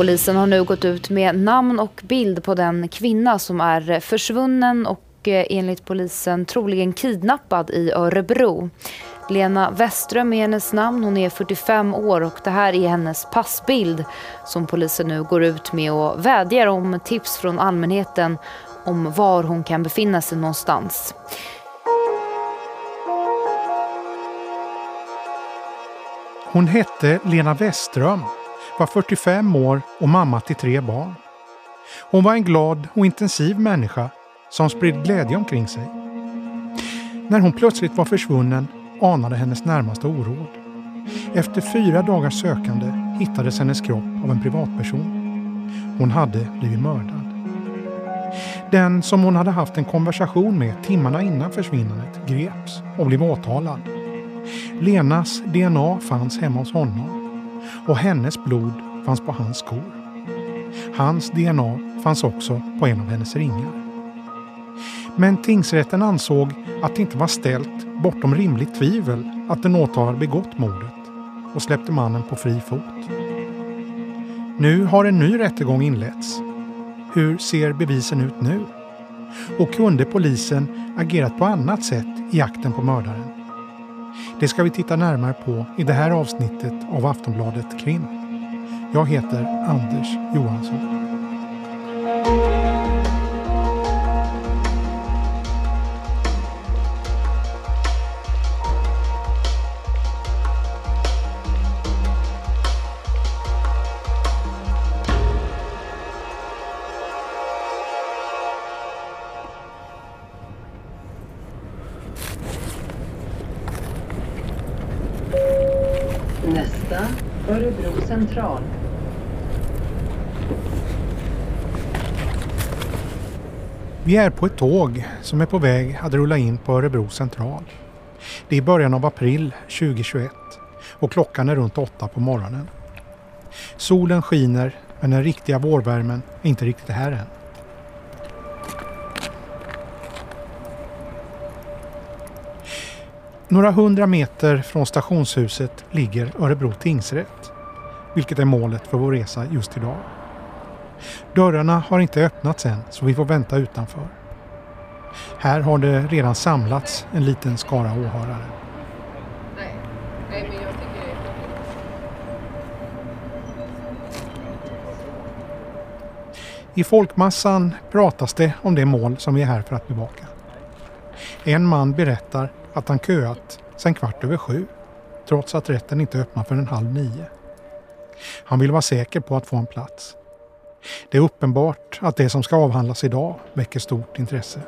Polisen har nu gått ut med namn och bild på den kvinna som är försvunnen och eh, enligt polisen troligen kidnappad i Örebro. Lena Westström är hennes namn. Hon är 45 år och det här är hennes passbild som polisen nu går ut med och vädjar om tips från allmänheten om var hon kan befinna sig någonstans. Hon hette Lena Westström, var 45 år och mamma till tre barn. Hon var en glad och intensiv människa som spred glädje omkring sig. När hon plötsligt var försvunnen anade hennes närmaste oråd. Efter fyra dagars sökande hittades hennes kropp av en privatperson. Hon hade blivit mördad. Den som hon hade haft en konversation med timmarna innan försvinnandet greps och blev åtalad. Lenas DNA fanns hemma hos honom och hennes blod fanns på hans skor. Hans DNA fanns också på en av hennes ringar. Men tingsrätten ansåg att det inte var ställt bortom rimligt tvivel att den åtalade begått mordet och släppte mannen på fri fot. Nu har en ny rättegång inletts. Hur ser bevisen ut nu? Och kunde polisen agerat på annat sätt i jakten på mördaren? Det ska vi titta närmare på i det här avsnittet av Aftonbladet Krim. Jag heter Anders Johansson. Central. Vi är på ett tåg som är på väg att rulla in på Örebro central. Det är början av april 2021 och klockan är runt åtta på morgonen. Solen skiner men den riktiga vårvärmen är inte riktigt här än. Några hundra meter från stationshuset ligger Örebro tingsrätt, vilket är målet för vår resa just idag. Dörrarna har inte öppnats än så vi får vänta utanför. Här har det redan samlats en liten skara åhörare. I folkmassan pratas det om det mål som vi är här för att bevaka. En man berättar att han köat sedan kvart över sju trots att rätten inte öppnar förrän halv nio. Han vill vara säker på att få en plats. Det är uppenbart att det som ska avhandlas idag väcker stort intresse.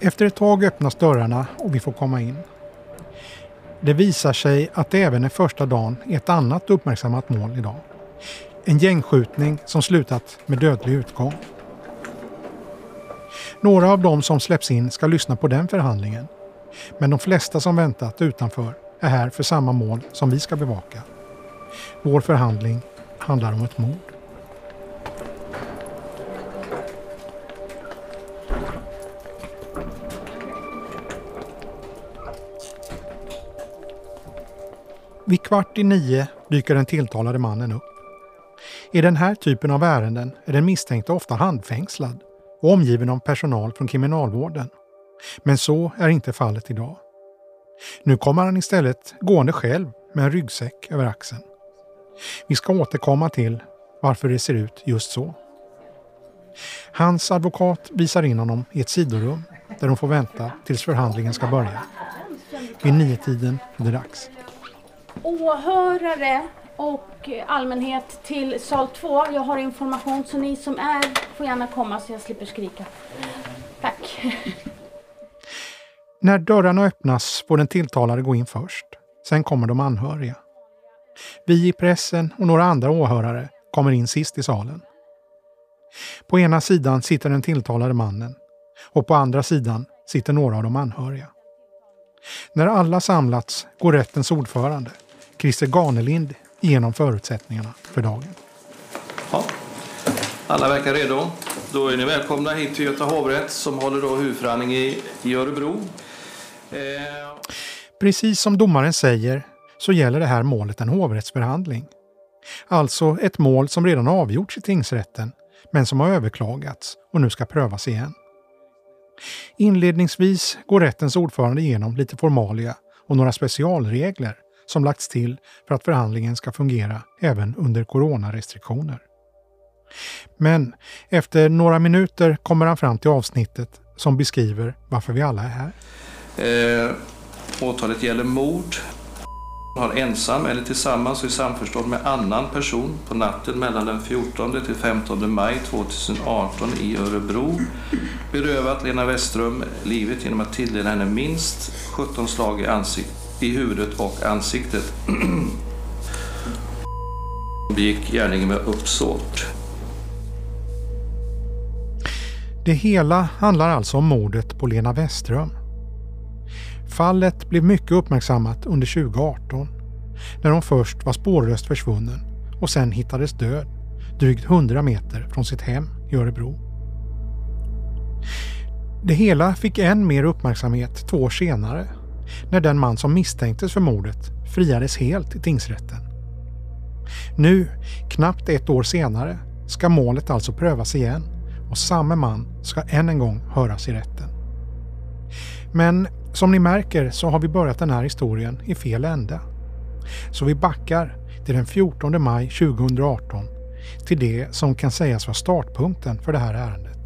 Efter ett tag öppnas dörrarna och vi får komma in. Det visar sig att det även är första dagen i ett annat uppmärksammat mål idag. En gängskjutning som slutat med dödlig utgång. Några av dem som släpps in ska lyssna på den förhandlingen. Men de flesta som väntat utanför är här för samma mål som vi ska bevaka. Vår förhandling handlar om ett mord. Vid kvart i nio dyker den tilltalade mannen upp. I den här typen av ärenden är den misstänkte ofta handfängslad och omgiven av personal från kriminalvården. Men så är inte fallet idag. Nu kommer han istället gående själv med en ryggsäck över axeln. Vi ska återkomma till varför det ser ut just så. Hans advokat visar in honom i ett sidorum där de får vänta tills förhandlingen ska börja. Vid niotiden är det dags. Åhörare och allmänhet till sal 2. Jag har information så ni som är får gärna komma så jag slipper skrika. Tack. När dörrarna öppnas får den tilltalade gå in först. Sen kommer de anhöriga. Vi i pressen och några andra åhörare kommer in sist i salen. På ena sidan sitter den tilltalade mannen och på andra sidan sitter några av de anhöriga. När alla samlats går rättens ordförande, Christer Ganelind, igenom förutsättningarna för dagen. Ja. Alla verkar redo. Då är ni välkomna hit till Göta hovrätt som håller då huvudförhandling i, i Örebro. Eh, precis som domaren säger så gäller det här målet en hovrättsförhandling. Alltså ett mål som redan avgjorts i tingsrätten men som har överklagats och nu ska prövas igen. Inledningsvis går rättens ordförande igenom lite formalia och några specialregler som lagts till för att förhandlingen ska fungera även under coronarestriktioner. Men efter några minuter kommer han fram till avsnittet som beskriver varför vi alla är här. Eh, åtalet gäller mord. Har ensam eller tillsammans och i samförstånd med annan person på natten mellan den 14 till 15 maj 2018 i Örebro berövat Lena Westström livet genom att tilldela henne minst 17 slag i, ansikt, i huvudet och ansiktet. begick gärningen med uppsåt. Det hela handlar alltså om mordet på Lena Westström. Fallet blev mycket uppmärksammat under 2018 när hon först var spårlöst försvunnen och sen hittades död drygt 100 meter från sitt hem i Örebro. Det hela fick än mer uppmärksamhet två år senare när den man som misstänktes för mordet friades helt i tingsrätten. Nu, knappt ett år senare, ska målet alltså prövas igen och samme man ska än en gång höras i rätten. Men som ni märker så har vi börjat den här historien i fel ände. Så vi backar till den 14 maj 2018 till det som kan sägas vara startpunkten för det här ärendet.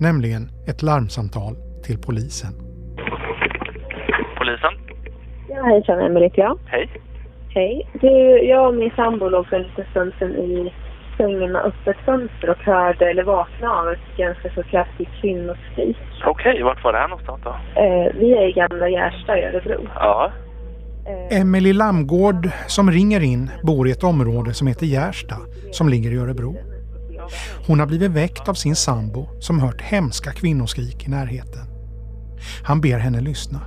Nämligen ett larmsamtal till polisen. Polisen? Ja, hejsan Emelie heter jag. Hej. Hej. Du, jag och min sambo låg för en liten stund sedan i sängen med öppet fönster och hörde, eller vaknade av ett ganska så kraftigt kvinnoskrik. Okej, vart var det här någonstans då? Eh, vi är i Gamla Gärsta i Örebro. Ja. Eh, Emelie Lamgård som ringer in bor i ett område som heter Gärsta som ligger i Örebro. Hon har blivit väckt av sin sambo som hört hemska kvinnoskrik i närheten. Han ber henne lyssna.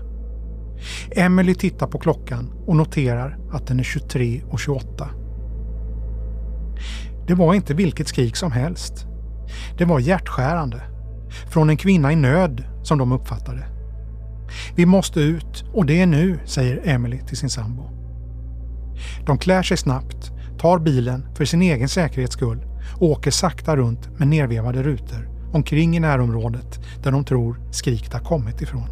Emelie tittar på klockan och noterar att den är 23 och 28. Det var inte vilket skrik som helst. Det var hjärtskärande. Från en kvinna i nöd, som de uppfattade. Vi måste ut och det är nu, säger Emily till sin sambo. De klär sig snabbt, tar bilen för sin egen säkerhets skull och åker sakta runt med nervevade rutor omkring i närområdet där de tror skriket har kommit ifrån.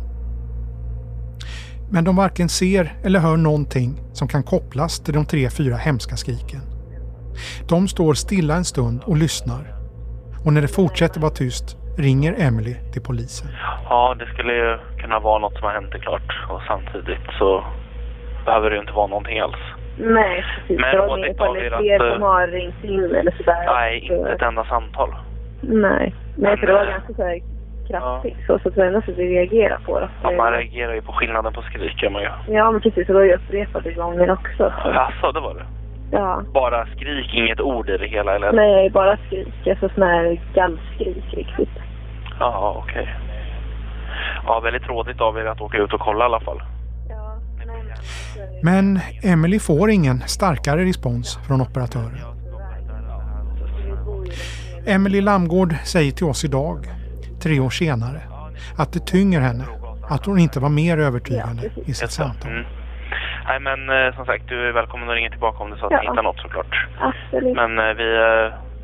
Men de varken ser eller hör någonting som kan kopplas till de tre, fyra hemska skriken. De står stilla en stund och lyssnar. Och när det fortsätter vara tyst ringer Emily till polisen. Ja, det skulle ju kunna vara något som har hänt det klart. Och samtidigt så behöver det ju inte vara någonting alls. nej, precis. Men det var det är fler att, som eh, har ringt in eller sådär. Nej, inte ett enda samtal. Nej, nej för det var Men, eh, ganska så här kraftigt så, så det att vi reagerade på det. Ja, man reagerar ju på skillnaden på skrik gör man ju. Ja, men precis. Och det var ju upprepade gånger också. Så. Jaså, det var det? Ja. Bara skrik, inget ord i det hela eller? Nej, bara skrik. Alltså sån här gallskrik riktigt. Ja, okej. Ja, väldigt rådigt av er att åka ut och kolla i alla fall. Ja, Men Emily får ingen starkare respons från operatören. Emily Lamgård säger till oss idag, tre år senare, att det tynger henne att hon inte var mer övertygande i sitt samtal. Nej, men eh, som sagt, du är välkommen att ringa tillbaka om det är så att Ja. ni hittar något såklart. Absolut. Men eh, vi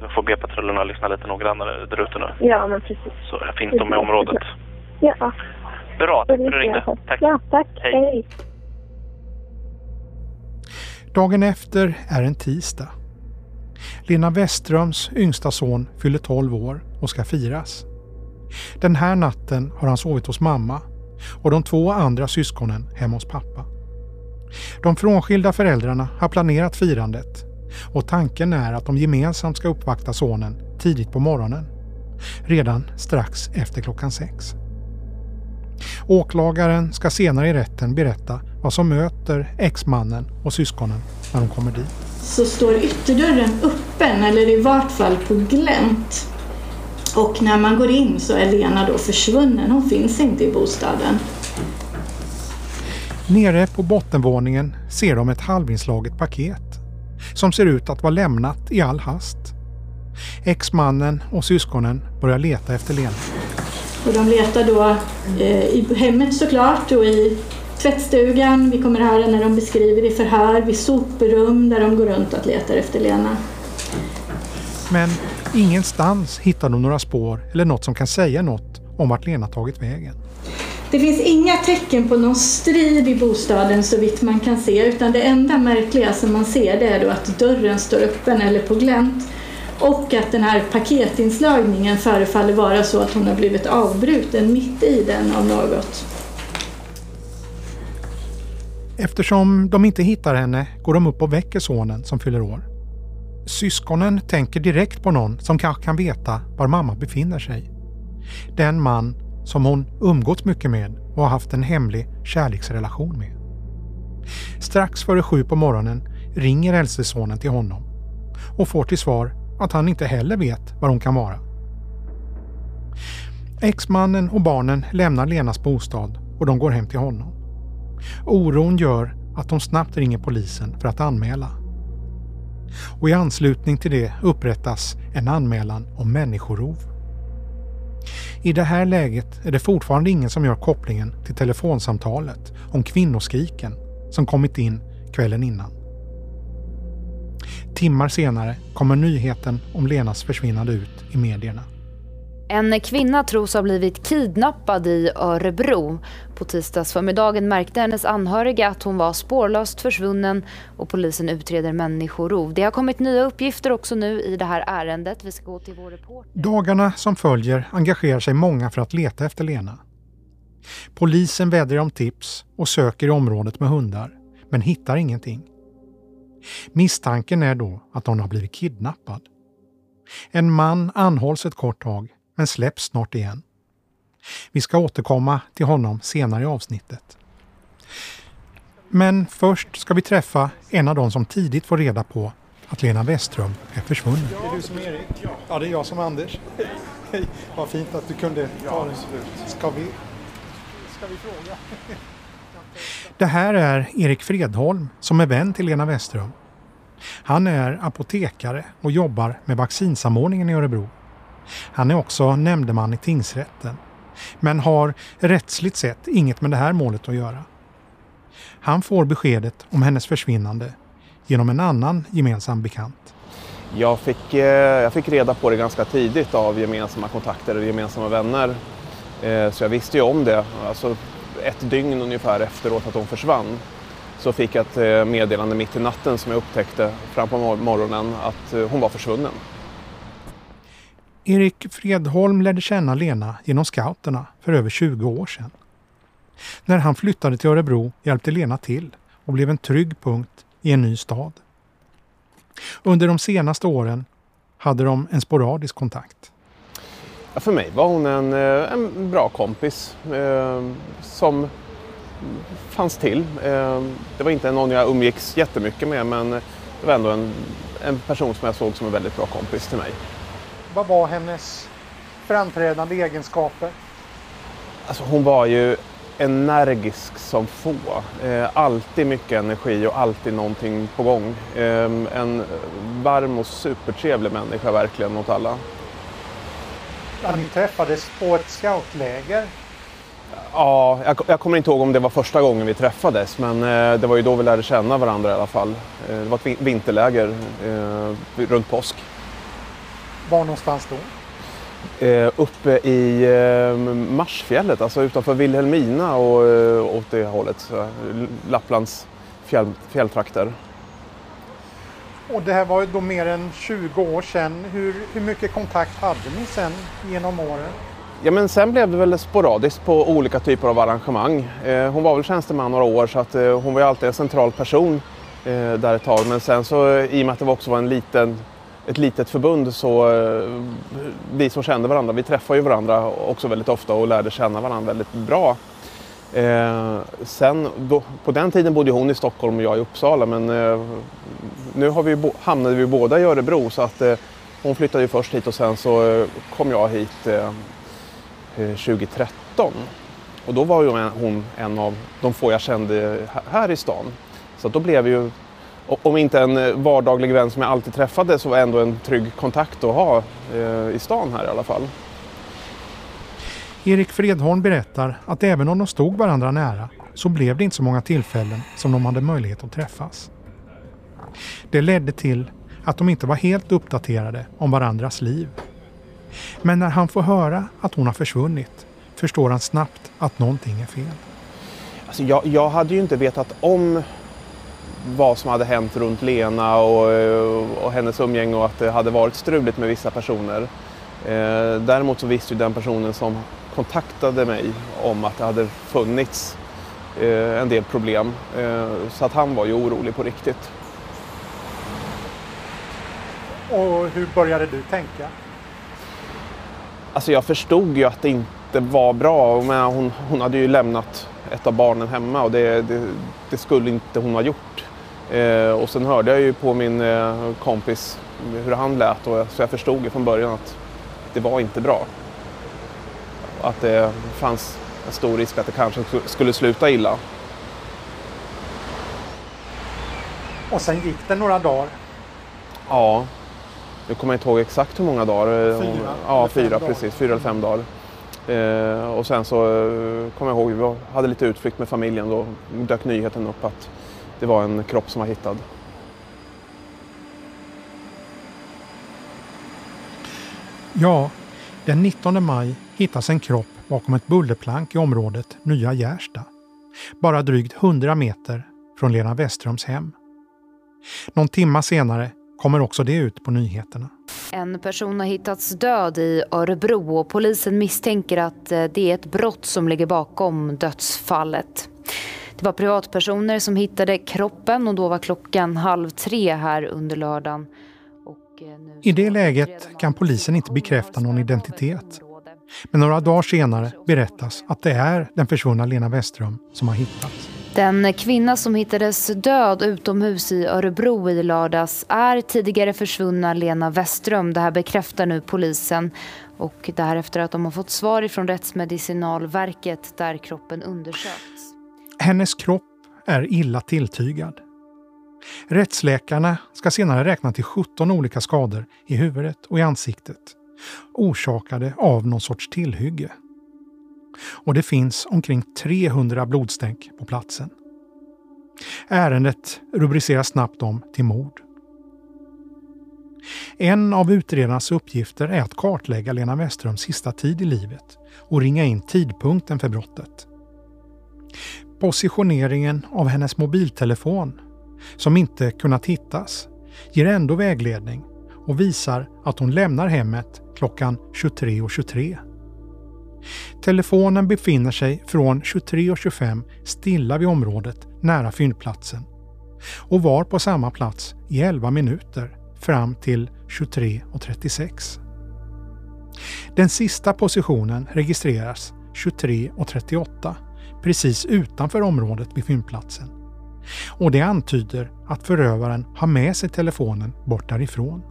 eh, får be patrullerna lyssna lite noggrannare där ute nu. Ja, men precis. Så finns de i området. Ja. Bra, tack för att du ringde. Tack. Ja, tack. Hej. Hej. Dagen efter är en tisdag. Lena Westströms yngsta son fyller 12 år och ska firas. Den här natten har han sovit hos mamma och de två andra syskonen hemma hos pappa. De frånskilda föräldrarna har planerat firandet och tanken är att de gemensamt ska uppvakta sonen tidigt på morgonen. Redan strax efter klockan sex. Åklagaren ska senare i rätten berätta vad som möter exmannen och syskonen när de kommer dit. så står ytterdörren öppen eller i vart fall på glänt. Och när man går in så är Lena då försvunnen. Hon finns inte i bostaden. Nere på bottenvåningen ser de ett halvinslaget paket som ser ut att vara lämnat i all hast. Exmannen och syskonen börjar leta efter Lena. Och de letar då eh, i hemmet såklart och i tvättstugan, vi kommer höra när de beskriver i förhör, vid soprum där de går runt och letar efter Lena. Men ingenstans hittar de några spår eller något som kan säga något om vart Lena tagit vägen. Det finns inga tecken på någon strid i bostaden så vitt man kan se utan det enda märkliga som man ser det är då att dörren står öppen eller på glänt och att den här paketinslagningen förefaller vara så att hon har blivit avbruten mitt i den av något. Eftersom de inte hittar henne går de upp och väcker sonen som fyller år. Syskonen tänker direkt på någon som kanske kan veta var mamma befinner sig. Den man som hon umgåtts mycket med och haft en hemlig kärleksrelation med. Strax före sju på morgonen ringer äldstesonen till honom och får till svar att han inte heller vet var hon kan vara. Exmannen och barnen lämnar Lenas bostad och de går hem till honom. Oron gör att de snabbt ringer polisen för att anmäla. Och i anslutning till det upprättas en anmälan om människorov. I det här läget är det fortfarande ingen som gör kopplingen till telefonsamtalet om kvinnoskriken som kommit in kvällen innan. Timmar senare kommer nyheten om Lenas försvinnande ut i medierna. En kvinna tros ha blivit kidnappad i Örebro. På tisdagsförmiddagen märkte hennes anhöriga att hon var spårlöst försvunnen och polisen utreder människorov. Det har kommit nya uppgifter också nu i det här ärendet. Vi ska gå till vår reporter. Dagarna som följer engagerar sig många för att leta efter Lena. Polisen vädrar om tips och söker i området med hundar, men hittar ingenting. Misstanken är då att hon har blivit kidnappad. En man anhålls ett kort tag men släpps snart igen. Vi ska återkomma till honom senare i avsnittet. Men först ska vi träffa en av de som tidigt får reda på att Lena Westström är försvunnen. Det är du som Erik? Ja, det är jag som Anders. Hej, vad fint att du kunde ta det. Ska vi, ska vi fråga? Det här är Erik Fredholm som är vän till Lena Westström. Han är apotekare och jobbar med vaccinsamordningen i Örebro. Han är också nämndeman i tingsrätten, men har rättsligt sett inget med det här målet att göra. Han får beskedet om hennes försvinnande genom en annan gemensam bekant. Jag fick, eh, jag fick reda på det ganska tidigt av gemensamma kontakter och gemensamma vänner. Eh, så jag visste ju om det. Alltså ett dygn ungefär efteråt att hon försvann så fick jag ett eh, meddelande mitt i natten som jag upptäckte fram på morgonen att hon var försvunnen. Erik Fredholm lärde känna Lena genom scouterna för över 20 år sedan. När han flyttade till Örebro hjälpte Lena till och blev en trygg punkt i en ny stad. Under de senaste åren hade de en sporadisk kontakt. Ja, för mig var hon en, eh, en bra kompis eh, som fanns till. Eh, det var inte någon jag umgicks jättemycket med men det var ändå en, en person som jag såg som en väldigt bra kompis till mig. Vad var hennes framträdande egenskaper? Alltså hon var ju energisk som få. Eh, alltid mycket energi och alltid någonting på gång. Eh, en varm och supertrevlig människa verkligen mot alla. Ja, ni träffades på ett scoutläger. Ja, jag, jag, kommer inte ihåg om det var första gången vi träffades men eh, det var ju då vi lärde känna varandra i alla fall. Eh, det var ett vinterläger eh, runt påsk. Var någonstans då? Eh, uppe i eh, Marsfjället, alltså utanför Vilhelmina och eh, åt det hållet. Så, Lapplands fjäll, fjälltrakter. Och det här var ju då mer än 20 år sedan. Hur, hur mycket kontakt hade ni sen genom åren? Ja, men sen blev det väl sporadiskt på olika typer av arrangemang. Eh, hon var väl tjänsteman några år så att, eh, hon var ju alltid en central person eh, där ett tag. Men sen så i och med att det också var en liten ett litet förbund så eh, vi som kände varandra, vi träffade ju varandra också väldigt ofta och lärde känna varandra väldigt bra. Eh, sen, då, på den tiden bodde hon i Stockholm och jag i Uppsala men eh, nu har vi, hamnade vi båda i Örebro så att eh, hon flyttade ju först hit och sen så eh, kom jag hit eh, eh, 2013. Och då var ju hon en av de få jag kände här i stan. Så då blev ju om inte en eh, vardaglig vän som jag alltid träffade så var ändå en trygg kontakt att ha eh, i stan här i alla fall. Erik Fredholm berättar att även om de stod varandra nära så blev det inte så många tillfällen som de hade möjlighet att träffas. Det ledde till att de inte var helt uppdaterade om varandras liv. Men när han får höra att hon har försvunnit förstår han snabbt att någonting är fel. Alltså jag, jag hade ju inte vetat om vad som hade hänt runt Lena och, och hennes umgänge och att det hade varit struligt med vissa personer. Eh, däremot så visste ju den personen som kontaktade mig om att det hade funnits eh, en del problem. Eh, så att han var ju orolig på riktigt. Och hur började du tänka? Alltså jag förstod ju att det inte var bra. Men hon, hon hade ju lämnat ett av barnen hemma och det, det, det skulle inte hon ha gjort. Eh, och sen hörde jag ju på min eh, kompis hur han lät och så jag förstod ju från början att det var inte bra. Att det fanns en stor risk att det kanske skulle sluta illa. Och sen gick det några dagar? Ja, nu kommer jag inte ihåg exakt hur många dagar. Fyra? Ja, fyra precis. Fyra eller fem dagar. Eh, och sen så eh, kommer jag ihåg, vi hade lite utflykt med familjen. Då dök nyheten upp att det var en kropp som var hittad. Ja, den 19 maj hittas en kropp bakom ett bullerplank i området Nya Gärsta. Bara drygt 100 meter från Lena Weströms hem. Någon timma senare kommer också det ut på nyheterna. En person har hittats död i Örebro och polisen misstänker att eh, det är ett brott som ligger bakom dödsfallet. Det var privatpersoner som hittade kroppen och då var klockan halv tre här under lördagen. Eh, I det läget kan polisen inte bekräfta någon identitet. Men några dagar senare berättas att det är den försvunna Lena Westström som har hittats. Den kvinna som hittades död utomhus i Örebro i lördags är tidigare försvunna Lena Westström. Det här bekräftar nu polisen. Och det här efter att de har fått svar ifrån Rättsmedicinalverket där kroppen undersökts. Hennes kropp är illa tilltygad. Rättsläkarna ska senare räkna till 17 olika skador i huvudet och i ansiktet orsakade av någon sorts tillhygge. Och det finns omkring 300 blodstänk på platsen. Ärendet rubriceras snabbt om till mord. En av utredarnas uppgifter är att kartlägga Lena Westerums sista tid i livet och ringa in tidpunkten för brottet. Positioneringen av hennes mobiltelefon, som inte kunnat hittas, ger ändå vägledning och visar att hon lämnar hemmet klockan 23.23. 23. Telefonen befinner sig från 23.25 stilla vid området nära fyndplatsen och var på samma plats i 11 minuter fram till 23.36. Den sista positionen registreras 23.38 precis utanför området vid fyndplatsen. Och det antyder att förövaren har med sig telefonen bort därifrån.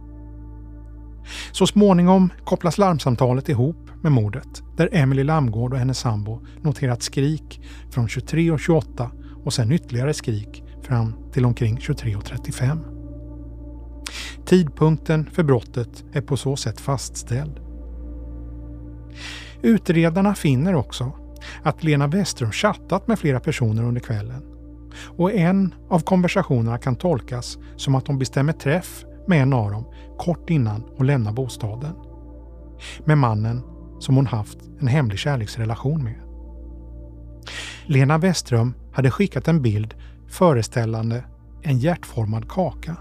Så småningom kopplas larmsamtalet ihop med mordet där Emily Lamgård och hennes sambo noterat skrik från 23.28 och sen ytterligare skrik fram till omkring 23.35. Tidpunkten för brottet är på så sätt fastställd. Utredarna finner också att Lena Westrum chattat med flera personer under kvällen. Och en av konversationerna kan tolkas som att hon bestämmer träff med en av dem kort innan hon lämnar bostaden. Med mannen som hon haft en hemlig kärleksrelation med. Lena Westrum hade skickat en bild föreställande en hjärtformad kaka.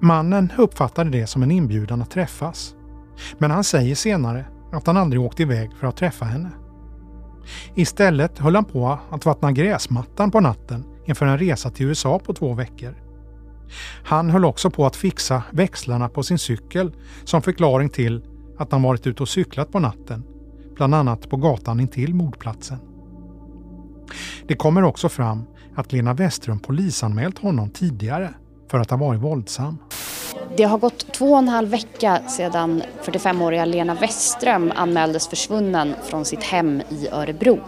Mannen uppfattade det som en inbjudan att träffas. Men han säger senare att han aldrig åkte iväg för att träffa henne. Istället höll han på att vattna gräsmattan på natten inför en resa till USA på två veckor. Han höll också på att fixa växlarna på sin cykel som förklaring till att han varit ute och cyklat på natten, bland annat på gatan intill mordplatsen. Det kommer också fram att Lena Westrum polisanmält honom tidigare för att ha varit våldsam. Det har gått två och en halv vecka sedan 45-åriga Lena Westström anmäldes försvunnen från sitt hem i Örebro.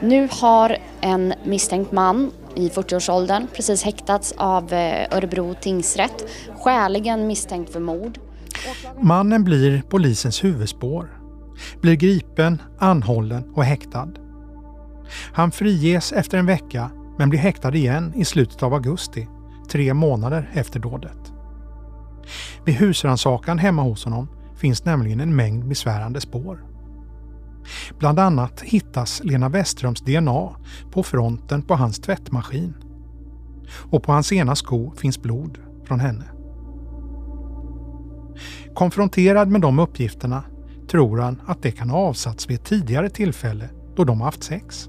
Nu har en misstänkt man i 40-årsåldern precis häktats av eh, Örebro tingsrätt, skäligen misstänkt för mord. Mannen blir polisens huvudspår. blir gripen, anhållen och häktad. Han friges efter en vecka men blir häktad igen i slutet av augusti, tre månader efter dådet. Vid husrannsakan hemma hos honom finns nämligen en mängd besvärande spår. Bland annat hittas Lena Westerums DNA på fronten på hans tvättmaskin. Och på hans ena sko finns blod från henne. Konfronterad med de uppgifterna tror han att det kan ha avsatts vid ett tidigare tillfälle då de haft sex.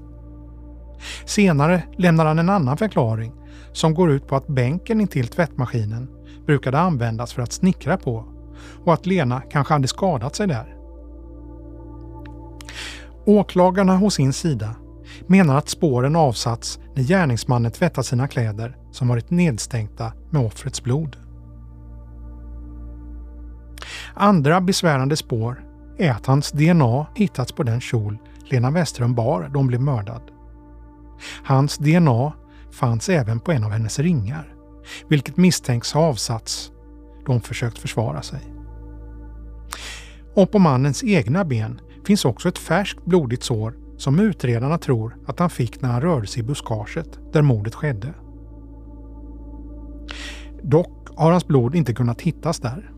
Senare lämnar han en annan förklaring som går ut på att bänken intill tvättmaskinen brukade användas för att snickra på och att Lena kanske hade skadat sig där. Åklagarna hos sin sida menar att spåren avsatts när gärningsmannen tvättat sina kläder som varit nedstänkta med offrets blod. Andra besvärande spår är att hans DNA hittats på den kjol Lena Westerholm bar då hon blev mördad. Hans DNA fanns även på en av hennes ringar, vilket misstänks ha avsatts då hon försökt försvara sig. Och på mannens egna ben finns också ett färskt blodigt sår som utredarna tror att han fick när han rörde sig i buskaget där mordet skedde. Dock har hans blod inte kunnat hittas där.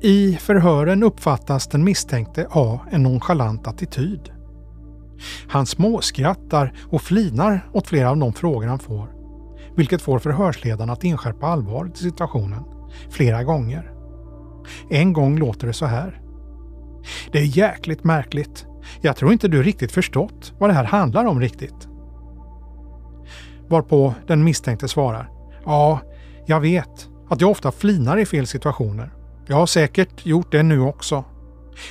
I förhören uppfattas den misstänkte ha en nonchalant attityd. Han småskrattar och flinar åt flera av de frågor han får, vilket får förhörsledaren att inskärpa allvaret i situationen flera gånger. En gång låter det så här. Det är jäkligt märkligt. Jag tror inte du riktigt förstått vad det här handlar om riktigt. Varpå den misstänkte svarar. Ja, jag vet att jag ofta flinar i fel situationer. Jag har säkert gjort det nu också.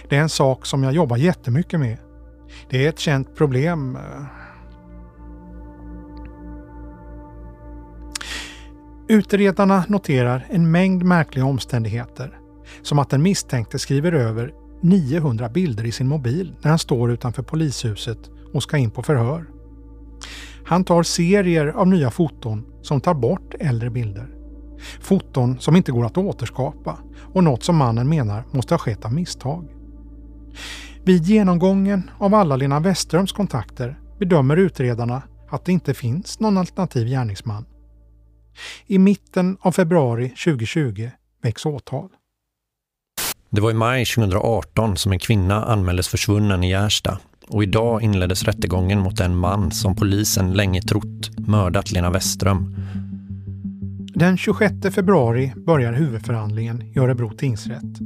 Det är en sak som jag jobbar jättemycket med. Det är ett känt problem. Utredarna noterar en mängd märkliga omständigheter. Som att den misstänkte skriver över 900 bilder i sin mobil när han står utanför polishuset och ska in på förhör. Han tar serier av nya foton som tar bort äldre bilder. Foton som inte går att återskapa och något som mannen menar måste ha skett av misstag. Vid genomgången av alla Lena Westerholms kontakter bedömer utredarna att det inte finns någon alternativ gärningsman. I mitten av februari 2020 väcks åtal. Det var i maj 2018 som en kvinna anmäldes försvunnen i Gärsta och idag inleddes rättegången mot en man som polisen länge trott mördat Lena Westström. Den 26 februari börjar huvudförhandlingen i Örebro tingsrätt.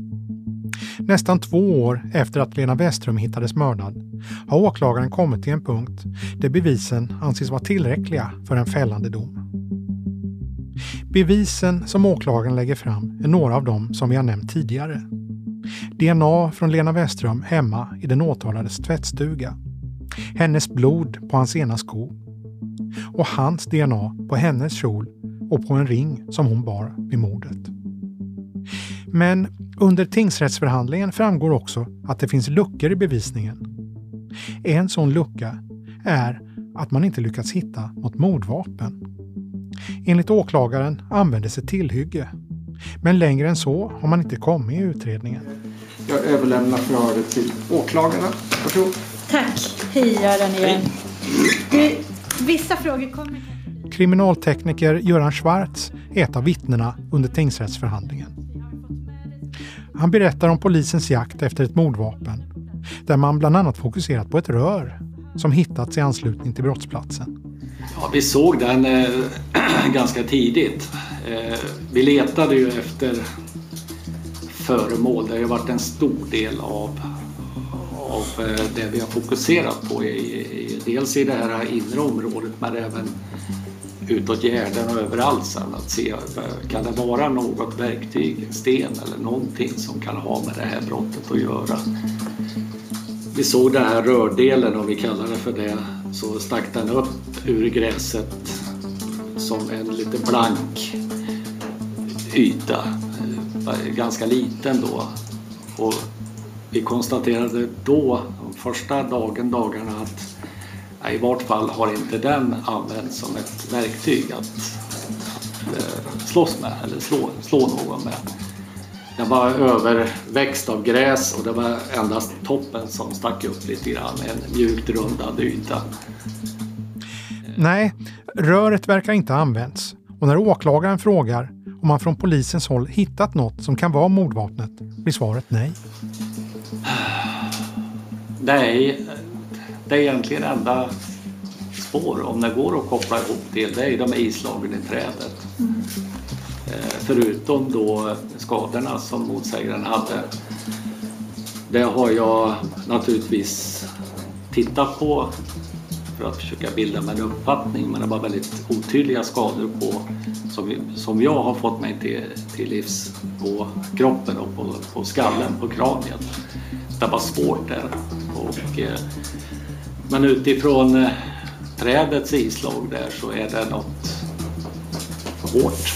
Nästan två år efter att Lena Westrum hittades mördad har åklagaren kommit till en punkt där bevisen anses vara tillräckliga för en fällande dom. Bevisen som åklagaren lägger fram är några av dem som vi har nämnt tidigare. DNA från Lena Westrum hemma i den åtalades tvättstuga. Hennes blod på hans ena sko. Och hans DNA på hennes kjol och på en ring som hon bar vid mordet. Men under tingsrättsförhandlingen framgår också att det finns luckor i bevisningen. En sån lucka är att man inte lyckats hitta något mordvapen. Enligt åklagaren användes ett tillhygge. Men längre än så har man inte kommit i utredningen. Jag överlämnar förhöret till åklagarna. Varsågod. Tack. Hej Göran igen. Du, vissa frågor kommer... Kriminaltekniker Göran Schwartz är ett av vittnena under tingsrättsförhandlingen. Han berättar om polisens jakt efter ett mordvapen där man bland annat fokuserat på ett rör som hittats i anslutning till brottsplatsen. Ja, vi såg den eh, ganska tidigt. Eh, vi letade ju efter föremål. Det har ju varit en stor del av, av eh, det vi har fokuserat på. I, i, dels i det här inre området men även utåt Gärden och överallt sen att se kan det vara något verktyg, en sten eller någonting som kan ha med det här brottet att göra. Vi såg den här rördelen om vi kallar det för det så stack den upp ur gräset som en lite blank yta, eh, ganska liten då. Och vi konstaterade då, de första dagen, dagarna att i vart fall har inte den använts som ett verktyg att, eh, slåss med eller slå, slå någon med. den var överväxt av gräs och det var endast toppen som stack upp lite grann. En mjukt rundad yta. Nej, röret verkar inte ha använts och när åklagaren frågar om man från polisens håll hittat något som kan vara mordvapnet blir svaret nej. Nej, det är egentligen enda spår, om det går att koppla ihop det, det är de islagen i trädet. Mm. Förutom då skadorna som motsägaren hade. Det har jag naturligtvis tittat på för att försöka bilda mig en uppfattning men det var väldigt otydliga skador på som, som jag har fått mig till, till livs på kroppen och på, på skallen, på kraniet. Det var svårt där. Och, eh, men utifrån eh, trädets islag där så är det något hårt.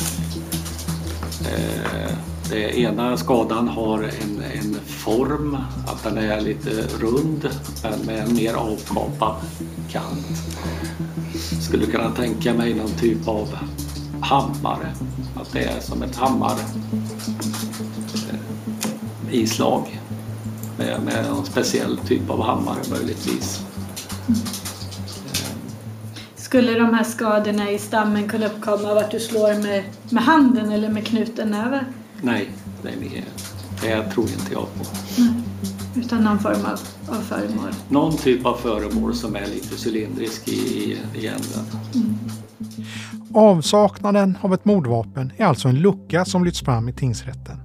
Eh, det ena skadan har en, en form, att den är lite rund men med en mer avkapad kant. Skulle kunna tänka mig någon typ av hammare. Att det är som ett hammar eh, islag med, med någon speciell typ av hammare möjligtvis. Skulle de här skadorna i stammen kunna uppkomma av att du slår med, med handen eller med knuten näve? Nej, det, det tror inte jag på. Nej. Utan någon form av, av föremål? Någon typ av föremål som är lite cylindrisk i, i änden. Mm. Avsaknaden av ett mordvapen är alltså en lucka som lyfts fram i tingsrätten.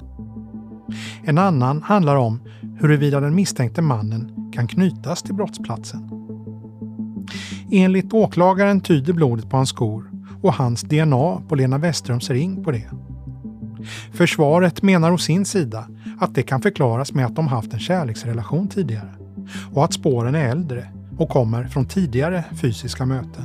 En annan handlar om huruvida den misstänkte mannen kan knytas till brottsplatsen. Enligt åklagaren tyder blodet på hans skor och hans DNA på Lena Westerums ring på det. Försvaret menar å sin sida att det kan förklaras med att de haft en kärleksrelation tidigare och att spåren är äldre och kommer från tidigare fysiska möten.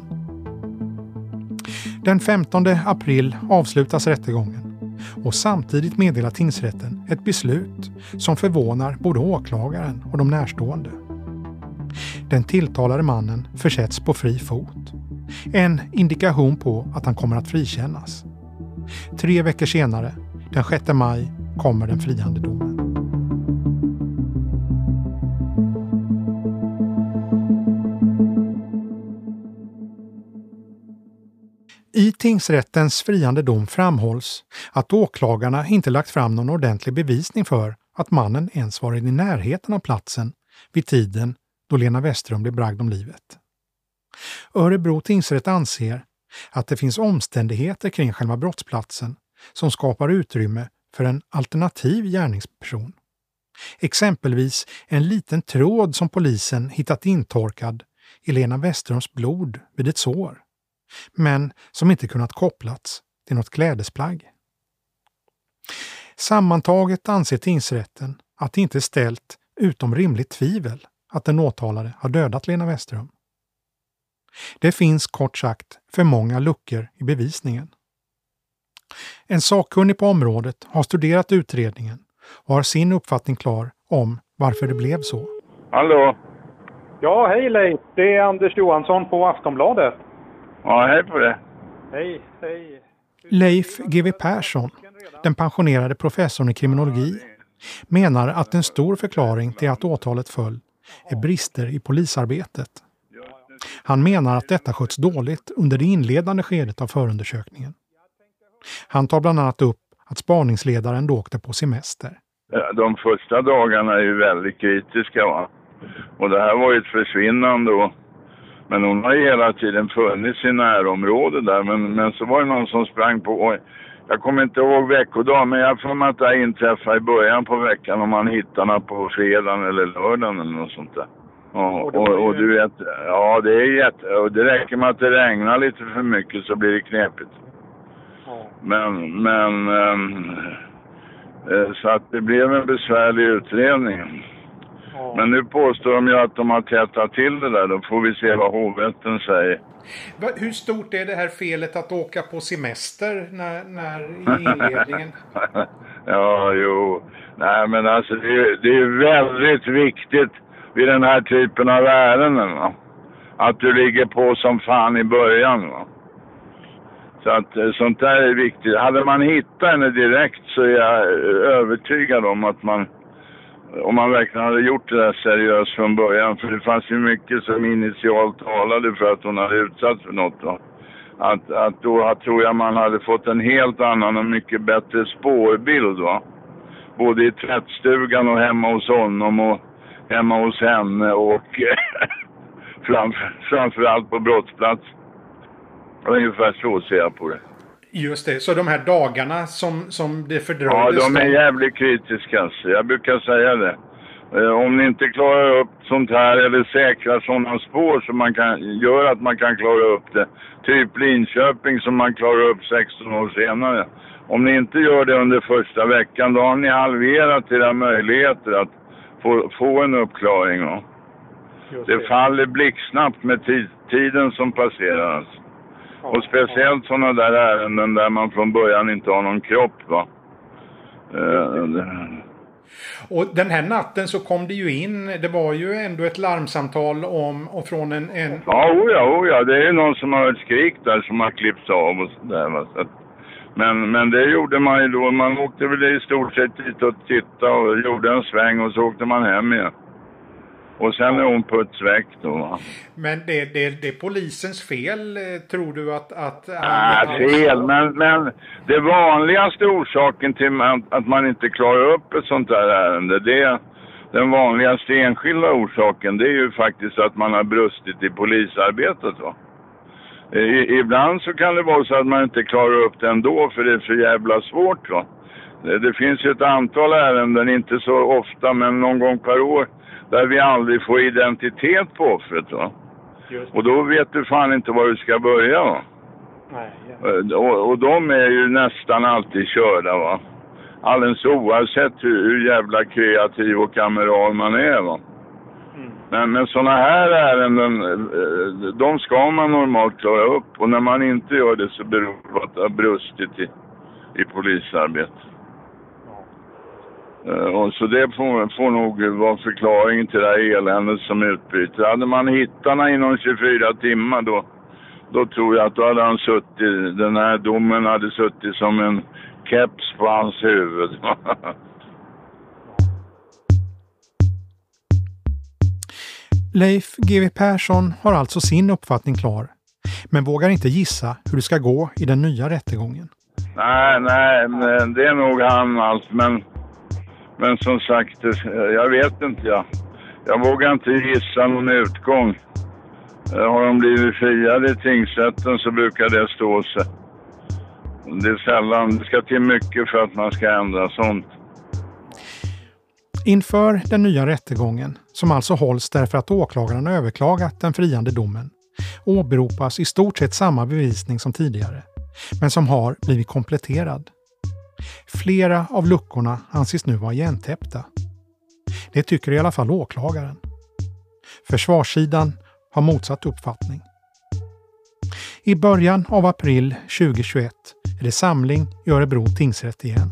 Den 15 april avslutas rättegången och samtidigt meddelar tingsrätten ett beslut som förvånar både åklagaren och de närstående. Den tilltalade mannen försätts på fri fot. En indikation på att han kommer att frikännas. Tre veckor senare, den 6 maj, kommer den friande domen. I tingsrättens friande dom framhålls att åklagarna inte lagt fram någon ordentlig bevisning för att mannen ens varit i närheten av platsen vid tiden då Lena Westerum blev bragd om livet. Örebro tingsrätt anser att det finns omständigheter kring själva brottsplatsen som skapar utrymme för en alternativ gärningsperson. Exempelvis en liten tråd som polisen hittat intorkad i Lena Westerums blod vid ett sår, men som inte kunnat kopplats till något klädesplagg. Sammantaget anser tingsrätten att det inte är ställt utom rimligt tvivel att den åtalade har dödat Lena Westerholm. Det finns kort sagt för många luckor i bevisningen. En sakkunnig på området har studerat utredningen och har sin uppfattning klar om varför det blev så. Hallå? Ja, hej Leif. Det är Anders Johansson på Aftonbladet. Ja, hej på det. Hej, hej. Leif GW Persson, den pensionerade professorn i kriminologi, menar att en stor förklaring till att åtalet föll är brister i polisarbetet. Han menar att detta sköts dåligt under det inledande skedet av förundersökningen. Han tar bland annat upp att spaningsledaren då åkte på semester. De första dagarna är ju väldigt kritiska. Va? Och det här var ju ett försvinnande. Och, men hon har ju hela tiden funnits i närområdet där. Men, men så var det någon som sprang på. Jag kommer inte ihåg veckodag, men jag får mig att det inträffade i början på veckan om man hittar henne på fredagen eller lördagen eller något sånt där. Och, och, och, du vet, ja det är jätte... Och det räcker med att det regnar lite för mycket så blir det knepigt. Men, men... Um, så att det blev en besvärlig utredning. Men nu påstår de ju att de har tätat till det där. Då får vi se vad hovrätten säger. Hur stort är det här felet att åka på semester när, när i inledningen? ja, jo. Nej, men alltså det är, det är väldigt viktigt vid den här typen av ärenden. Va? Att du ligger på som fan i början. Va? Så att eh, sånt där är viktigt. Hade man hittat henne direkt så är jag övertygad om att man, om man verkligen hade gjort det där seriöst från början, för det fanns ju mycket som initialt talade för att hon hade utsatts för något. Va? Att, att då tror jag man hade fått en helt annan och mycket bättre spårbild. Va? Både i tvättstugan och hemma hos honom och hemma hos henne och framför, framförallt på brottsplats. Ungefär så ser jag på det. Just det, så de här dagarna som, som det Ja, fördröjdes... de är jävligt kritiska. alltså. Jag brukar säga det. Eh, Om ni inte klarar upp sånt här eller säkrar sådana spår som man kan, gör att man kan klara upp det. Typ Linköping som man klarar upp 16 år senare. Om ni inte gör det under första veckan då har ni halverat era möjligheter att få, få en uppklaring. Det faller blixtsnabbt med tid, tiden som passerar. Alltså. Och speciellt sådana där ärenden där man från början inte har någon kropp. Va? Eh, Och den här natten så kom det ju in, det var ju ändå ett larmsamtal om, och från en... en Ja, oh ja, oh ja. Det är ju någon som har hört skrik där som har klippts av och sådär. Så men, men det gjorde man ju då. Man åkte väl i stort sett dit och tittade och gjorde en sväng och så åkte man hem igen. Och sen är hon puts väck då. Va? Men det, det, det är polisens fel, eh, tror du att... att Ah, fel, men, men det vanligaste orsaken till att man inte klarar upp ett sånt där ärende, det är den vanligaste enskilda orsaken, det är ju faktiskt att man har brustit i polisarbetet. Va? I, ibland så kan det vara så att man inte klarar upp det ändå för det är för jävla svårt. Va? Det, det finns ju ett antal ärenden, inte så ofta, men någon gång per år, där vi aldrig får identitet på offret. Va? Och då vet du fan inte var du ska börja. Va? Eh, Och, och de är ju nästan alltid körda va. Alldeles oavsett hur, hur jävla kreativ och kameral man är va. Men, men sådana här ärenden, eh, de ska man normalt klara upp. Och när man inte gör det så beror det på att det har brustit i, i polisarbetet. Eh, Och så det får, får nog vara förklaringen till det här eländet som utbryter. Hade man hittat honom inom 24 timmar då, då tror jag att då hade han suttit, den här domen hade suttit som en keps på hans huvud. Leif GW Persson har alltså sin uppfattning klar, men vågar inte gissa hur det ska gå i den nya rättegången. nej, nej, det är nog han allt. Men, men som sagt, eh, jag vet inte jag. Jag vågar inte gissa någon utgång. Eh, har de blivit friade i tingsrätten så brukar det stå sig. Det är sällan, det ska till mycket för att man ska ändra sånt. Inför den nya rättegången, som alltså hålls därför att åklagaren överklagat den friande domen, åberopas i stort sett samma bevisning som tidigare, men som har blivit kompletterad. Flera av luckorna anses nu vara igentäppta. Det tycker i alla fall åklagaren. Försvarssidan har motsatt uppfattning. I början av april 2021 är det samling i Örebro tingsrätt igen.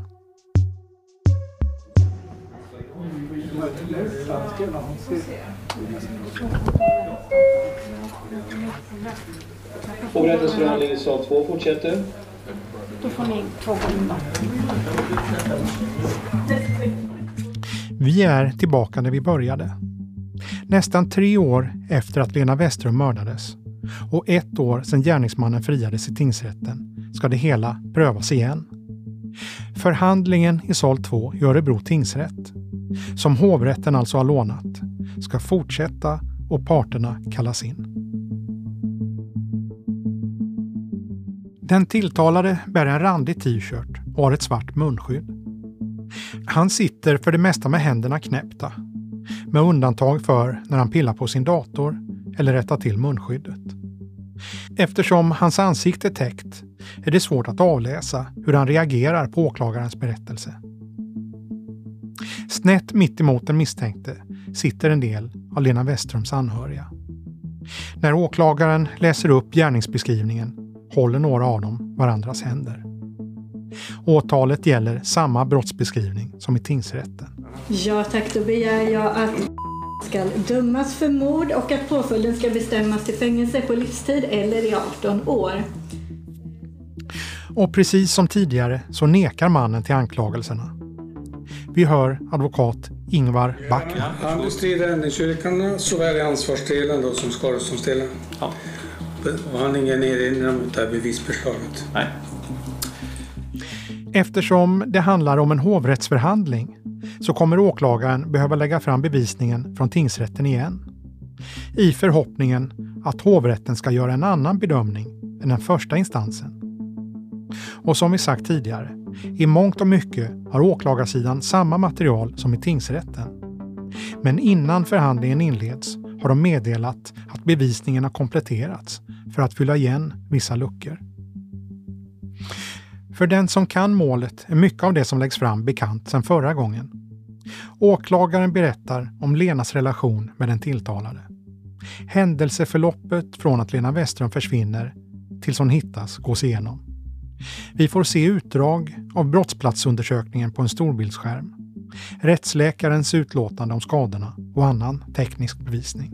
Hovrättens i sal 2 fortsätter. Då får ni två goda. Vi är tillbaka där vi började. Nästan tre år efter att Lena Westerum mördades och ett år sedan gärningsmannen friades i tingsrätten ska det hela prövas igen. Förhandlingen i sal 2 i Örebro tingsrätt, som hovrätten alltså har lånat, ska fortsätta och parterna kallas in. Den tilltalade bär en randig t-shirt och har ett svart munskydd. Han sitter för det mesta med händerna knäppta, med undantag för när han pillar på sin dator eller rättar till munskyddet. Eftersom hans ansikte är täckt är det svårt att avläsa hur han reagerar på åklagarens berättelse. Snett mitt emot den misstänkte sitter en del av Lena Westerums anhöriga. När åklagaren läser upp gärningsbeskrivningen håller några av dem varandras händer. Åtalet gäller samma brottsbeskrivning som i tingsrätten. Ja tack, då begär jag att ska dömas för mord och att påföljden ska bestämmas till fängelse på livstid eller i 18 år. Och precis som tidigare så nekar mannen till anklagelserna. Vi hör advokat Ingvar Backman. Han bestrider ändringsyrkandena såväl i ansvarsdelen då som skadeståndsdelen. Ja. Och han har ingen erinran mot det här bevisförslaget. Nej. Eftersom det handlar om en hovrättsförhandling så kommer åklagaren behöva lägga fram bevisningen från tingsrätten igen. I förhoppningen att hovrätten ska göra en annan bedömning än den första instansen. Och som vi sagt tidigare, i mångt och mycket har åklagarsidan samma material som i tingsrätten. Men innan förhandlingen inleds har de meddelat att bevisningen har kompletterats för att fylla igen vissa luckor. För den som kan målet är mycket av det som läggs fram bekant sedan förra gången. Åklagaren berättar om Lenas relation med den tilltalade. Händelseförloppet från att Lena Westerholm försvinner tills hon hittas gås igenom. Vi får se utdrag av brottsplatsundersökningen på en storbildsskärm. Rättsläkarens utlåtande om skadorna och annan teknisk bevisning.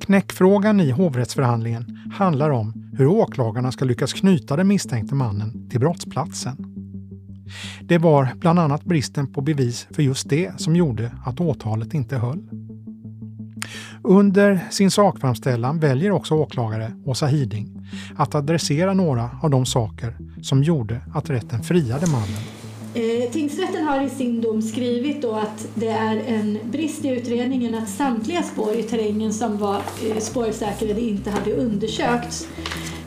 Knäckfrågan i hovrättsförhandlingen handlar om hur åklagarna ska lyckas knyta den misstänkte mannen till brottsplatsen. Det var bland annat bristen på bevis för just det som gjorde att åtalet inte höll. Under sin sakframställan väljer också åklagare Åsa Hiding att adressera några av de saker som gjorde att rätten friade mannen. Eh, tingsrätten har i sin dom skrivit då att det är en brist i utredningen att samtliga spår i terrängen som var eh, spårsäkrade inte hade undersökts.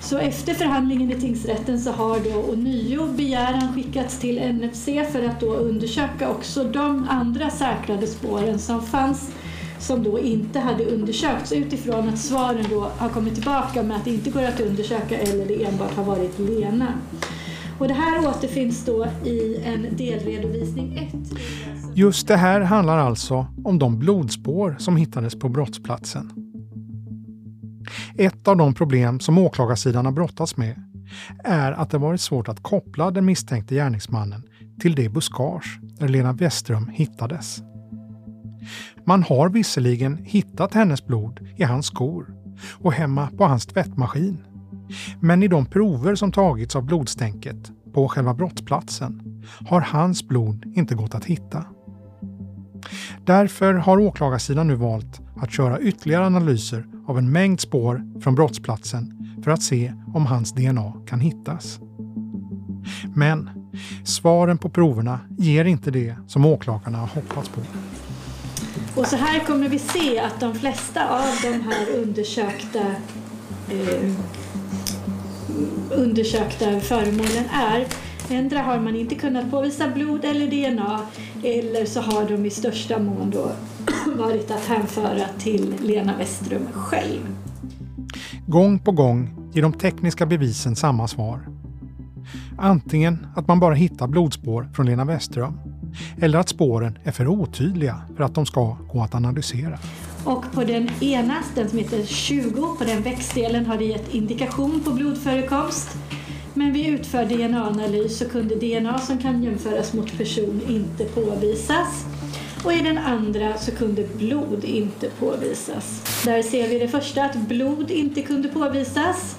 Så efter förhandlingen i tingsrätten så har då ånyo begäran skickats till NFC för att då undersöka också de andra säkrade spåren som fanns som då inte hade undersökts utifrån att svaren då har kommit tillbaka med att det inte går att undersöka eller det enbart har varit Lena. Och det här återfinns då i en delredovisning 1. Just det här handlar alltså om de blodspår som hittades på brottsplatsen. Ett av de problem som åklagarsidan har brottats med är att det varit svårt att koppla den misstänkte gärningsmannen till det buskage där Lena Westström hittades. Man har visserligen hittat hennes blod i hans skor och hemma på hans tvättmaskin. Men i de prover som tagits av blodstänket på själva brottsplatsen har hans blod inte gått att hitta. Därför har åklagarsidan nu valt att köra ytterligare analyser av en mängd spår från brottsplatsen för att se om hans DNA kan hittas. Men svaren på proverna ger inte det som åklagarna har hoppats på. Och så här kommer vi se att de flesta av de här undersökta eh, undersökta föremålen är. Ändra har man inte kunnat påvisa blod eller DNA eller så har de i största mån då varit att hänföra till Lena Westrum själv. Gång på gång ger de tekniska bevisen samma svar. Antingen att man bara hittar blodspår från Lena Westström eller att spåren är för otydliga för att de ska gå att analysera. Och på den ena, den som heter 20, på den växtdelen har det gett indikation på blodförekomst. Men vid utförd DNA-analys så kunde DNA som kan jämföras mot person inte påvisas. Och i den andra så kunde blod inte påvisas. Där ser vi det första att blod inte kunde påvisas.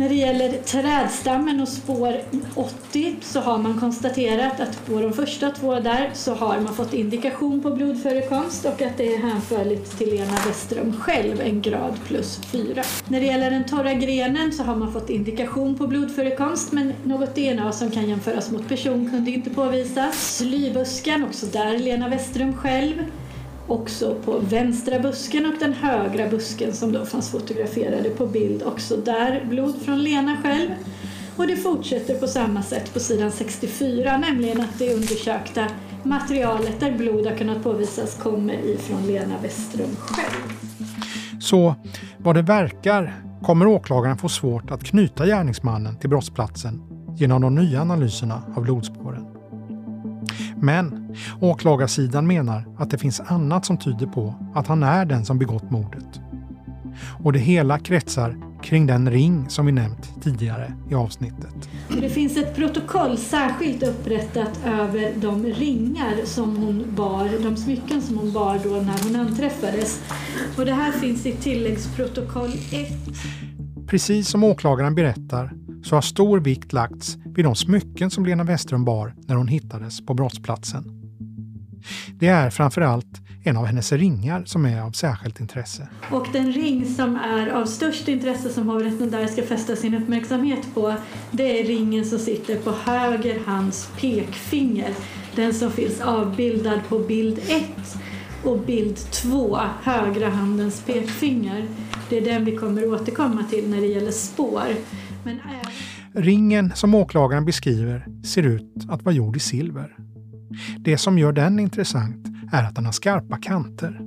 När det gäller trädstammen och spår 80 så har man konstaterat att på de första två där så har man fått indikation på blodförekomst och att det är hänförligt till Lena Westerum själv, en grad plus 4. När det gäller den torra grenen så har man fått indikation på blodförekomst men något DNA som kan jämföras mot person kunde inte påvisas. Slybusken, också där Lena Westerum själv också på vänstra busken och den högra busken som då fanns fotograferade på bild också där blod från Lena själv. Och det fortsätter på samma sätt på sidan 64, nämligen att det undersökta materialet där blod har kunnat påvisas kommer ifrån Lena Westrum själv. Så vad det verkar kommer åklagaren få svårt att knyta gärningsmannen till brottsplatsen genom de nya analyserna av blodspåren. Men åklagarsidan menar att det finns annat som tyder på att han är den som begått mordet. Och det hela kretsar kring den ring som vi nämnt tidigare i avsnittet. Det finns ett protokoll särskilt upprättat över de ringar som hon bar, de smycken som hon bar då när hon anträffades. Och det här finns i tilläggsprotokoll 1. Precis som åklagaren berättar så har stor vikt lagts vid de smycken som Lena Westström bar när hon hittades på brottsplatsen. Det är framförallt en av hennes ringar som är av särskilt intresse. Och den ring som är av störst intresse som hovrätten där ska fästa sin uppmärksamhet på det är ringen som sitter på höger hands pekfinger. Den som finns avbildad på bild 1 och bild 2, högra handens pekfinger. Det är den vi kommer återkomma till när det gäller spår. Men även... Ringen som åklagaren beskriver ser ut att vara gjord i silver. Det som gör den intressant är att den har skarpa kanter.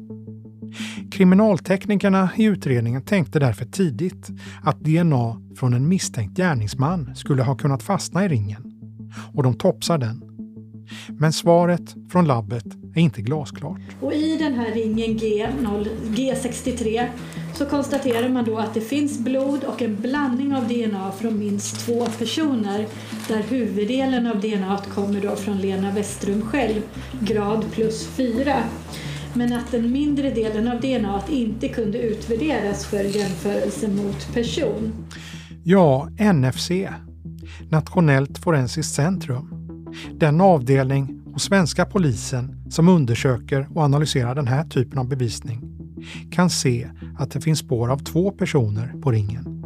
Kriminalteknikerna i utredningen tänkte därför tidigt att DNA från en misstänkt gärningsman skulle ha kunnat fastna i ringen. Och de topsar den. Men svaret från labbet är inte glasklart. Och i den här ringen G0, G63 så konstaterar man då att det finns blod och en blandning av DNA från minst två personer där huvuddelen av DNA kommer då från Lena Westrum själv, grad plus 4. Men att den mindre delen av DNA inte kunde utvärderas för jämförelse mot person. Ja, NFC, Nationellt forensiskt centrum. Den avdelning och svenska polisen som undersöker och analyserar den här typen av bevisning kan se att det finns spår av två personer på ringen.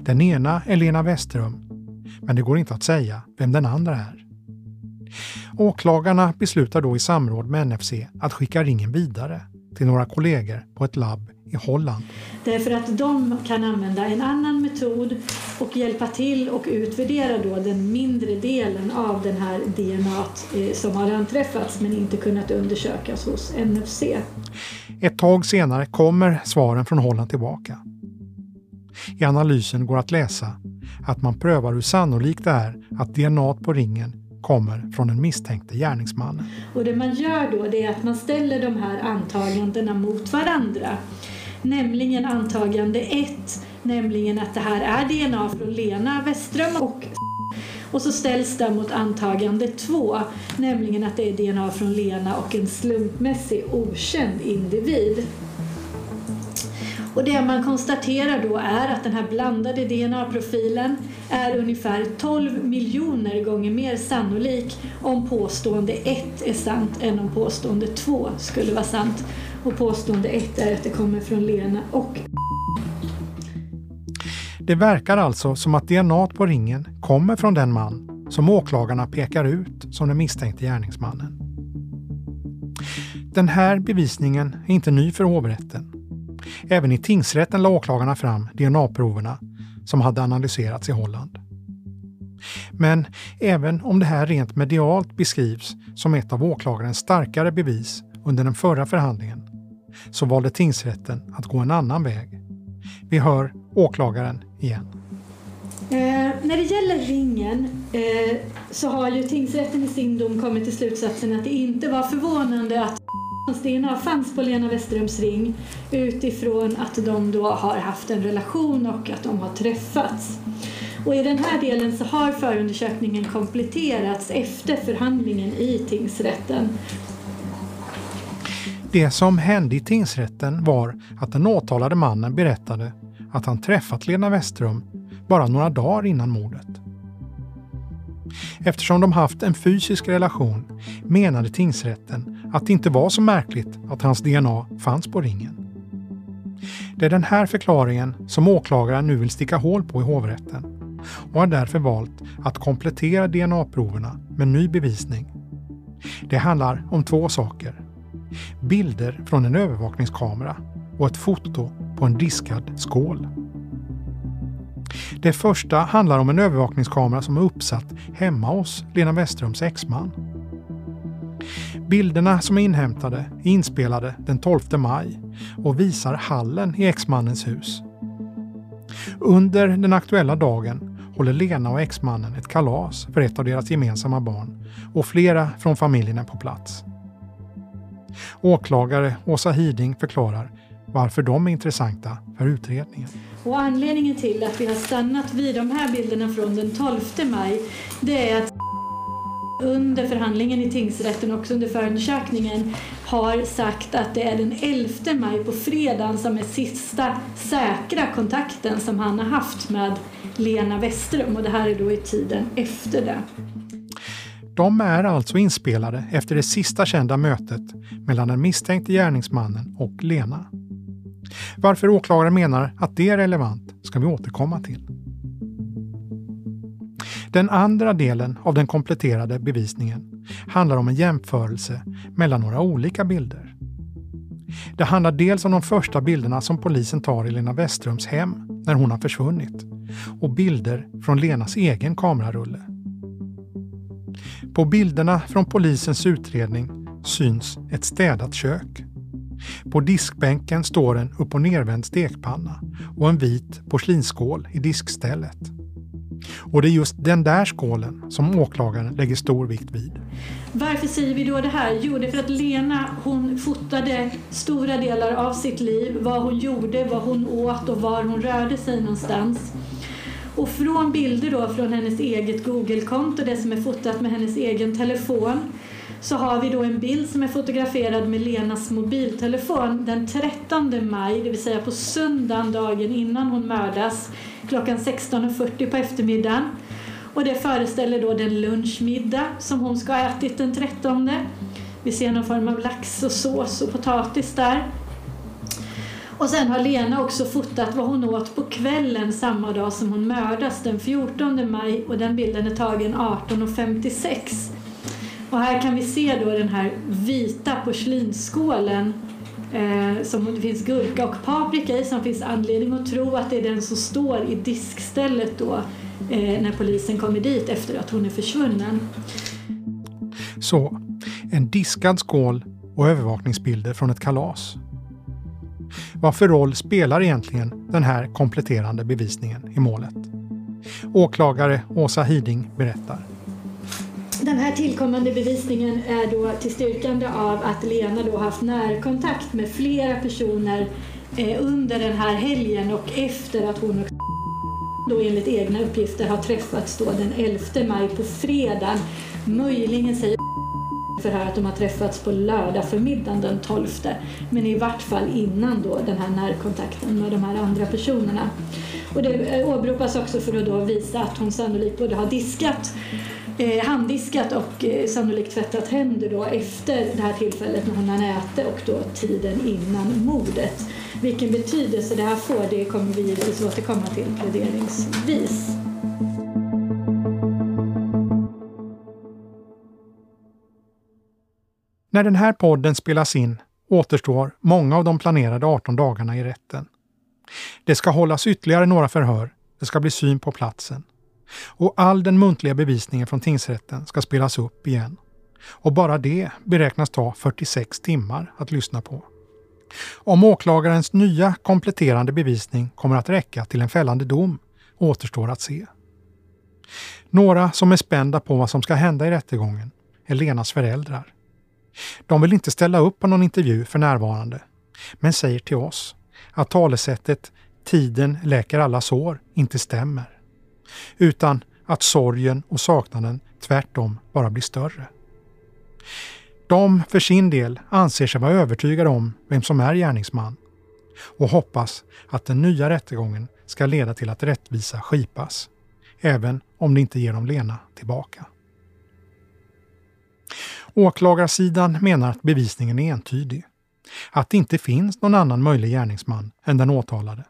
Den ena är Lena Westerum, men det går inte att säga vem den andra är. Åklagarna beslutar då i samråd med NFC att skicka ringen vidare till några kollegor på ett labb i Holland. Därför att de kan använda en annan metod och hjälpa till och utvärdera då den mindre delen av den här DNA eh, som har anträffats men inte kunnat undersökas hos NFC. Ett tag senare kommer svaren från Holland tillbaka. I analysen går att läsa att man prövar hur sannolikt det är att DNA på ringen kommer från den misstänkte gärningsmannen. Och det man gör då är att man ställer de här antagandena mot varandra. Nämligen antagande 1, nämligen att det här är DNA från Lena Westström och och så ställs det mot antagande 2, nämligen att det är DNA från Lena och en slumpmässig okänd individ. Och det man konstaterar då är att den här blandade DNA-profilen är ungefär 12 miljoner gånger mer sannolik om påstående 1 är sant än om påstående 2 skulle vara sant. Och påstående 1 är att det kommer från Lena och Det verkar alltså som att DNA på ringen kommer från den man som åklagarna pekar ut som den misstänkte gärningsmannen. Den här bevisningen är inte ny för hovrätten. Även i tingsrätten la åklagarna fram DNA-proverna som hade analyserats i Holland. Men även om det här rent medialt beskrivs som ett av åklagarens starkare bevis under den förra förhandlingen så valde tingsrätten att gå en annan väg. Vi hör åklagaren igen. Eh, när det gäller ringen eh, så har ju tingsrätten i sin dom kommit till slutsatsen att det inte var förvånande att DNA fanns på Lena Westerums ring utifrån att de då har haft en relation och att de har träffats. Och I den här delen så har förundersökningen kompletterats efter förhandlingen i tingsrätten. Det som hände i tingsrätten var att den åtalade mannen berättade att han träffat Lena Westrum bara några dagar innan mordet. Eftersom de haft en fysisk relation menade tingsrätten att det inte var så märkligt att hans DNA fanns på ringen. Det är den här förklaringen som åklagaren nu vill sticka hål på i hovrätten och har därför valt att komplettera DNA-proverna med ny bevisning. Det handlar om två saker. Bilder från en övervakningskamera och ett foto på en diskad skål. Det första handlar om en övervakningskamera som är uppsatt hemma hos Lena Westerums exman. Bilderna som är inhämtade är inspelade den 12 maj och visar hallen i exmannens hus. Under den aktuella dagen håller Lena och exmannen ett kalas för ett av deras gemensamma barn och flera från familjen är på plats. Åklagare Åsa Hiding förklarar varför de är intressanta för utredningen. Och anledningen till att vi har stannat vid de här bilderna från den 12 maj det är att under förhandlingen i tingsrätten och också under förundersökningen har sagt att det är den 11 maj på fredagen som är sista säkra kontakten som han har haft med Lena Westerum och det här är då i tiden efter det. De är alltså inspelade efter det sista kända mötet mellan den misstänkte gärningsmannen och Lena. Varför åklagaren menar att det är relevant ska vi återkomma till. Den andra delen av den kompletterade bevisningen handlar om en jämförelse mellan några olika bilder. Det handlar dels om de första bilderna som polisen tar i Lena Westrums hem när hon har försvunnit och bilder från Lenas egen kamerarulle. På bilderna från polisens utredning syns ett städat kök. På diskbänken står en upp och nervänd stekpanna och en vit porslinsskål i diskstället. Och det är just den där skålen som åklagaren lägger stor vikt vid. Varför säger vi då det här? Jo, det är för att Lena hon fotade stora delar av sitt liv, vad hon gjorde, vad hon åt och var hon rörde sig någonstans. Och från bilder då från hennes eget Google-konto, det som är fotat med hennes egen telefon, så har vi då en bild som är fotograferad med Lenas mobiltelefon den 13 maj, det vill säga på söndagen dagen innan hon mördas, klockan 16.40 på eftermiddagen. Och det föreställer då den lunchmiddag som hon ska ha ätit den 13. Vi ser någon form av lax och sås och potatis där. Och sen har Lena också fotat vad hon åt på kvällen samma dag som hon mördas den 14 maj och den bilden är tagen 18.56. Och här kan vi se då den här vita porslinsskålen eh, som det finns gurka och paprika i som finns anledning att tro att det är den som står i diskstället då eh, när polisen kommer dit efter att hon är försvunnen. Så, en diskad skål och övervakningsbilder från ett kalas. Vad för roll spelar egentligen den här kompletterande bevisningen i målet? Åklagare Åsa Hiding berättar. Den här tillkommande bevisningen är då till styrkande av att Lena då haft närkontakt med flera personer eh, under den här helgen och efter att hon och då enligt egna uppgifter har träffats då den 11 maj på fredagen. Möjligen säger för här att de har träffats på lördag förmiddagen den 12. Men i vart fall innan då den här närkontakten med de här andra personerna. Och det eh, åberopas också för att då visa att hon sannolikt både har diskat eh, handdiskat och eh, sannolikt tvättat händer då efter det här tillfället när hon har ätit och då tiden innan mordet. Vilken betydelse det här får det kommer vi givetvis återkomma till pläderingsvis. När den här podden spelas in återstår många av de planerade 18 dagarna i rätten. Det ska hållas ytterligare några förhör, det ska bli syn på platsen. Och all den muntliga bevisningen från tingsrätten ska spelas upp igen. Och bara det beräknas ta 46 timmar att lyssna på. Om åklagarens nya kompletterande bevisning kommer att räcka till en fällande dom återstår att se. Några som är spända på vad som ska hända i rättegången är Lenas föräldrar. De vill inte ställa upp på någon intervju för närvarande, men säger till oss att talesättet “tiden läker alla sår” inte stämmer. Utan att sorgen och saknaden tvärtom bara blir större. De för sin del anser sig vara övertygade om vem som är gärningsman och hoppas att den nya rättegången ska leda till att rättvisa skipas, även om det inte ger dem Lena tillbaka. Åklagarsidan menar att bevisningen är entydig. Att det inte finns någon annan möjlig gärningsman än den åtalade.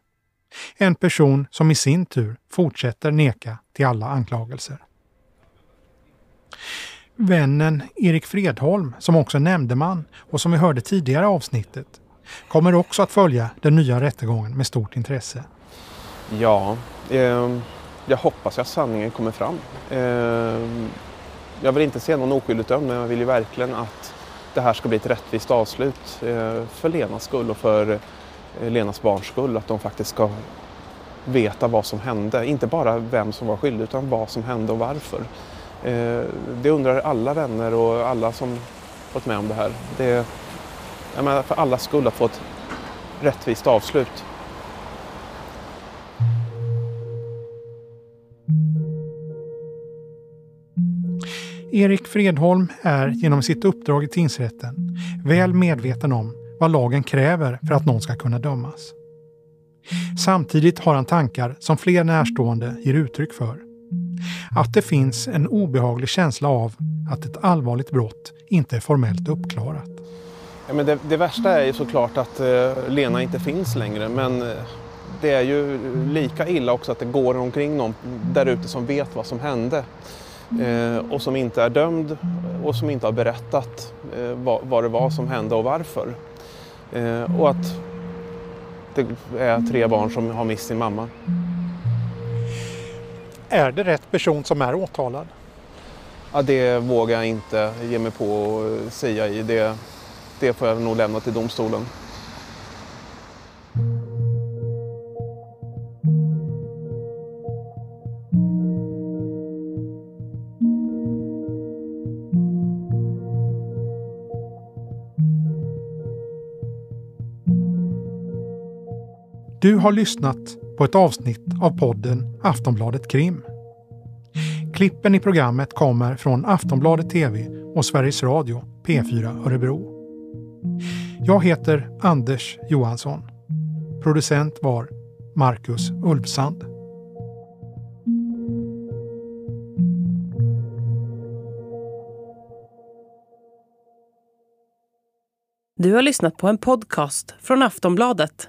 En person som i sin tur fortsätter neka till alla anklagelser. Vännen Erik Fredholm, som också är nämndeman och som vi hörde tidigare avsnittet, kommer också att följa den nya rättegången med stort intresse. Ja, eh, jag hoppas att sanningen kommer fram. Eh, jag vill inte se någon oskyldigt dömd men jag vill ju verkligen att det här ska bli ett rättvist avslut eh, för Lenas skull och för eh, Lenas barns skull. Att de faktiskt ska veta vad som hände. Inte bara vem som var skyldig utan vad som hände och varför. Eh, det undrar alla vänner och alla som varit med om det här. Det jag menar, för allas skull att få ett rättvist avslut. Erik Fredholm är genom sitt uppdrag i tingsrätten väl medveten om vad lagen kräver för att någon ska kunna dömas. Samtidigt har han tankar som fler närstående ger uttryck för. Att det finns en obehaglig känsla av att ett allvarligt brott inte är formellt uppklarat. Ja, men det, det värsta är ju såklart att eh, Lena inte finns längre men eh, det är ju lika illa också att det går omkring någon där ute som vet vad som hände och som inte är dömd och som inte har berättat eh, vad, vad, det var som hände och varför. Eh, och att det är tre barn som har mist sin mamma. Är det rätt person som är åtalad? Ja, det vågar jag inte ge mig på att säga i. Det, det får jag nog lämna till domstolen. Du har lyssnat på ett avsnitt av podden Aftonbladet Krim. Klippen i programmet kommer från Aftonbladet TV och Sveriges Radio P4 Örebro. Jag heter Anders Johansson. Producent var Marcus Ulfsand. Du har lyssnat på en podcast från Aftonbladet.